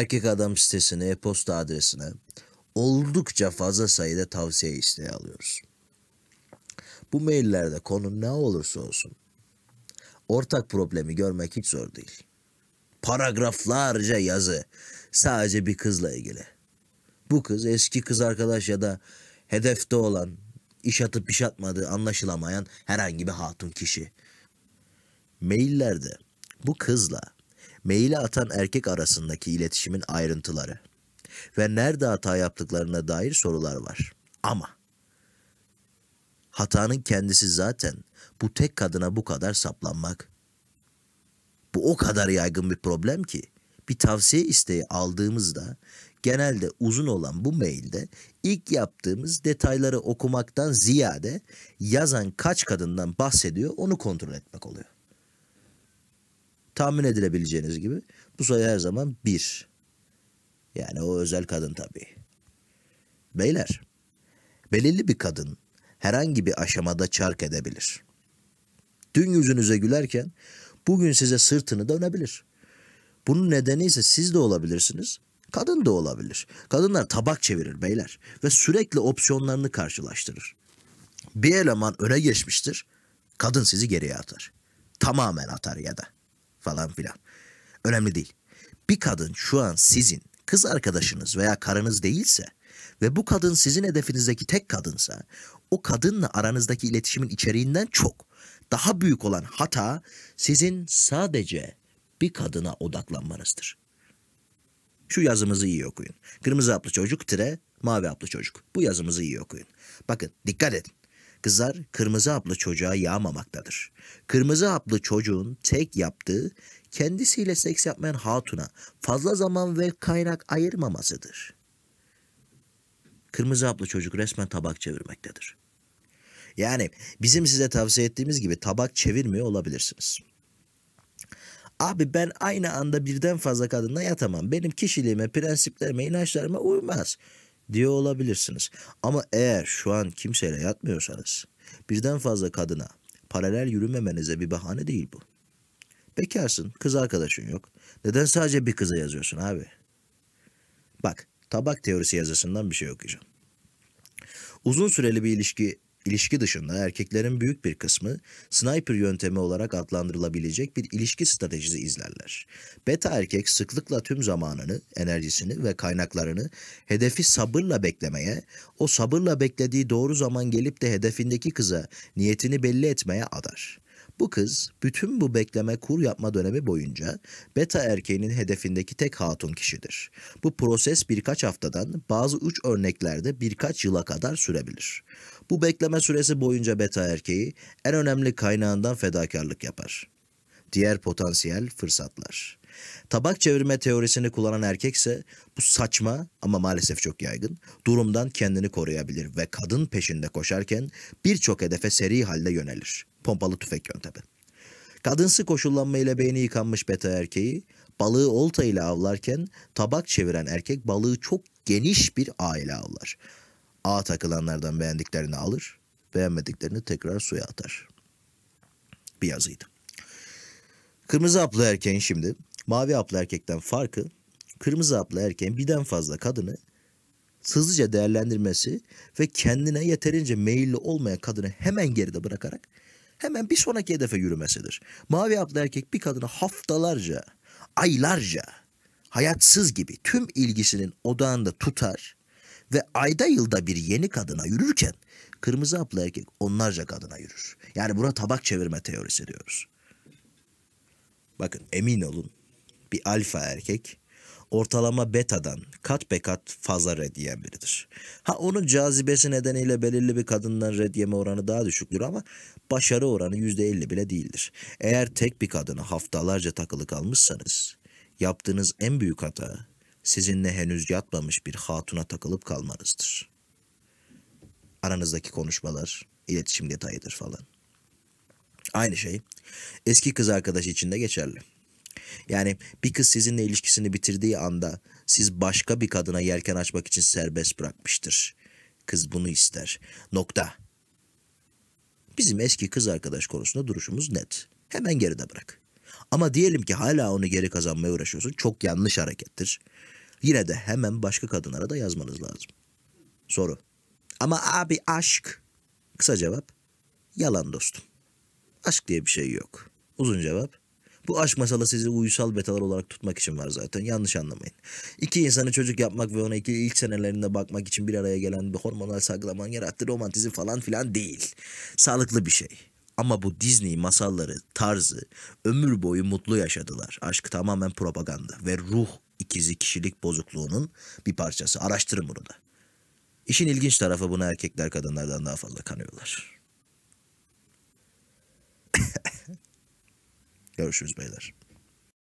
erkek adam sitesine, e-posta adresine oldukça fazla sayıda tavsiye isteği alıyoruz. Bu maillerde konu ne olursa olsun ortak problemi görmek hiç zor değil. Paragraflarca yazı sadece bir kızla ilgili. Bu kız eski kız arkadaş ya da hedefte olan, iş atıp iş atmadığı anlaşılamayan herhangi bir hatun kişi. Maillerde bu kızla maili atan erkek arasındaki iletişimin ayrıntıları ve nerede hata yaptıklarına dair sorular var. Ama hatanın kendisi zaten bu tek kadına bu kadar saplanmak. Bu o kadar yaygın bir problem ki bir tavsiye isteği aldığımızda genelde uzun olan bu mailde ilk yaptığımız detayları okumaktan ziyade yazan kaç kadından bahsediyor onu kontrol etmek oluyor. Tahmin edilebileceğiniz gibi bu sayı her zaman bir. Yani o özel kadın tabii. Beyler, belirli bir kadın herhangi bir aşamada çark edebilir. Dün yüzünüze gülerken bugün size sırtını dönebilir. Bunun nedeni ise siz de olabilirsiniz, kadın da olabilir. Kadınlar tabak çevirir beyler ve sürekli opsiyonlarını karşılaştırır. Bir eleman öne geçmiştir, kadın sizi geriye atar. Tamamen atar ya da falan filan. Önemli değil. Bir kadın şu an sizin kız arkadaşınız veya karınız değilse ve bu kadın sizin hedefinizdeki tek kadınsa o kadınla aranızdaki iletişimin içeriğinden çok daha büyük olan hata sizin sadece bir kadına odaklanmanızdır. Şu yazımızı iyi okuyun. Kırmızı haplı çocuk tire mavi haplı çocuk. Bu yazımızı iyi okuyun. Bakın dikkat edin. Kızlar kırmızı haplı çocuğa yağmamaktadır. Kırmızı haplı çocuğun tek yaptığı kendisiyle seks yapmayan hatuna fazla zaman ve kaynak ayırmamasıdır. Kırmızı haplı çocuk resmen tabak çevirmektedir. Yani bizim size tavsiye ettiğimiz gibi tabak çevirmiyor olabilirsiniz. Abi ben aynı anda birden fazla kadınla yatamam. Benim kişiliğime, prensiplerime, inançlarıma uymaz diyor olabilirsiniz. Ama eğer şu an kimseyle yatmıyorsanız birden fazla kadına paralel yürümemenize bir bahane değil bu. Bekarsın, kız arkadaşın yok. Neden sadece bir kıza yazıyorsun abi? Bak, tabak teorisi yazısından bir şey okuyacağım. Uzun süreli bir ilişki İlişki dışında erkeklerin büyük bir kısmı sniper yöntemi olarak adlandırılabilecek bir ilişki stratejisi izlerler. Beta erkek sıklıkla tüm zamanını, enerjisini ve kaynaklarını hedefi sabırla beklemeye, o sabırla beklediği doğru zaman gelip de hedefindeki kıza niyetini belli etmeye adar. Bu kız bütün bu bekleme kur yapma dönemi boyunca beta erkeğinin hedefindeki tek hatun kişidir. Bu proses birkaç haftadan bazı uç örneklerde birkaç yıla kadar sürebilir. Bu bekleme süresi boyunca beta erkeği en önemli kaynağından fedakarlık yapar. Diğer potansiyel fırsatlar. Tabak çevirme teorisini kullanan erkekse bu saçma ama maalesef çok yaygın durumdan kendini koruyabilir ve kadın peşinde koşarken birçok hedefe seri halde yönelir. Pompalı tüfek yöntemi. Kadınsı koşullanma ile beyni yıkanmış beta erkeği balığı olta ile avlarken tabak çeviren erkek balığı çok geniş bir aile avlar. Ağa takılanlardan beğendiklerini alır, beğenmediklerini tekrar suya atar. Bir yazıydı. Kırmızı haplı erkeğin şimdi mavi haplı erkekten farkı kırmızı haplı erkeğin birden fazla kadını hızlıca değerlendirmesi ve kendine yeterince meyilli olmayan kadını hemen geride bırakarak hemen bir sonraki hedefe yürümesidir. Mavi haplı erkek bir kadını haftalarca, aylarca, hayatsız gibi tüm ilgisinin odağında tutar ve ayda yılda bir yeni kadına yürürken kırmızı haplı erkek onlarca kadına yürür. Yani buna tabak çevirme teorisi diyoruz. Bakın emin olun bir alfa erkek ortalama betadan kat be kat fazla red yiyen biridir. Ha onun cazibesi nedeniyle belirli bir kadından red yeme oranı daha düşüktür ama başarı oranı yüzde elli bile değildir. Eğer tek bir kadına haftalarca takılı kalmışsanız yaptığınız en büyük hata sizinle henüz yatmamış bir hatuna takılıp kalmanızdır. Aranızdaki konuşmalar iletişim detayıdır falan. Aynı şey eski kız arkadaş için de geçerli. Yani bir kız sizinle ilişkisini bitirdiği anda siz başka bir kadına yelken açmak için serbest bırakmıştır. Kız bunu ister. Nokta. Bizim eski kız arkadaş konusunda duruşumuz net. Hemen geride bırak. Ama diyelim ki hala onu geri kazanmaya uğraşıyorsun. Çok yanlış harekettir. Yine de hemen başka kadınlara da yazmanız lazım. Soru. Ama abi aşk. Kısa cevap. Yalan dostum. Aşk diye bir şey yok. Uzun cevap. Bu aşk masalı sizi uysal betalar olarak tutmak için var zaten. Yanlış anlamayın. İki insanı çocuk yapmak ve ona iki ilk senelerinde bakmak için bir araya gelen bir hormonal salgılaman yarattığı romantizm falan filan değil. Sağlıklı bir şey. Ama bu Disney masalları, tarzı ömür boyu mutlu yaşadılar. Aşk tamamen propaganda ve ruh ikizi kişilik bozukluğunun bir parçası. Araştırın bunu da. İşin ilginç tarafı buna erkekler kadınlardan daha fazla kanıyorlar. Görüşürüz beyler.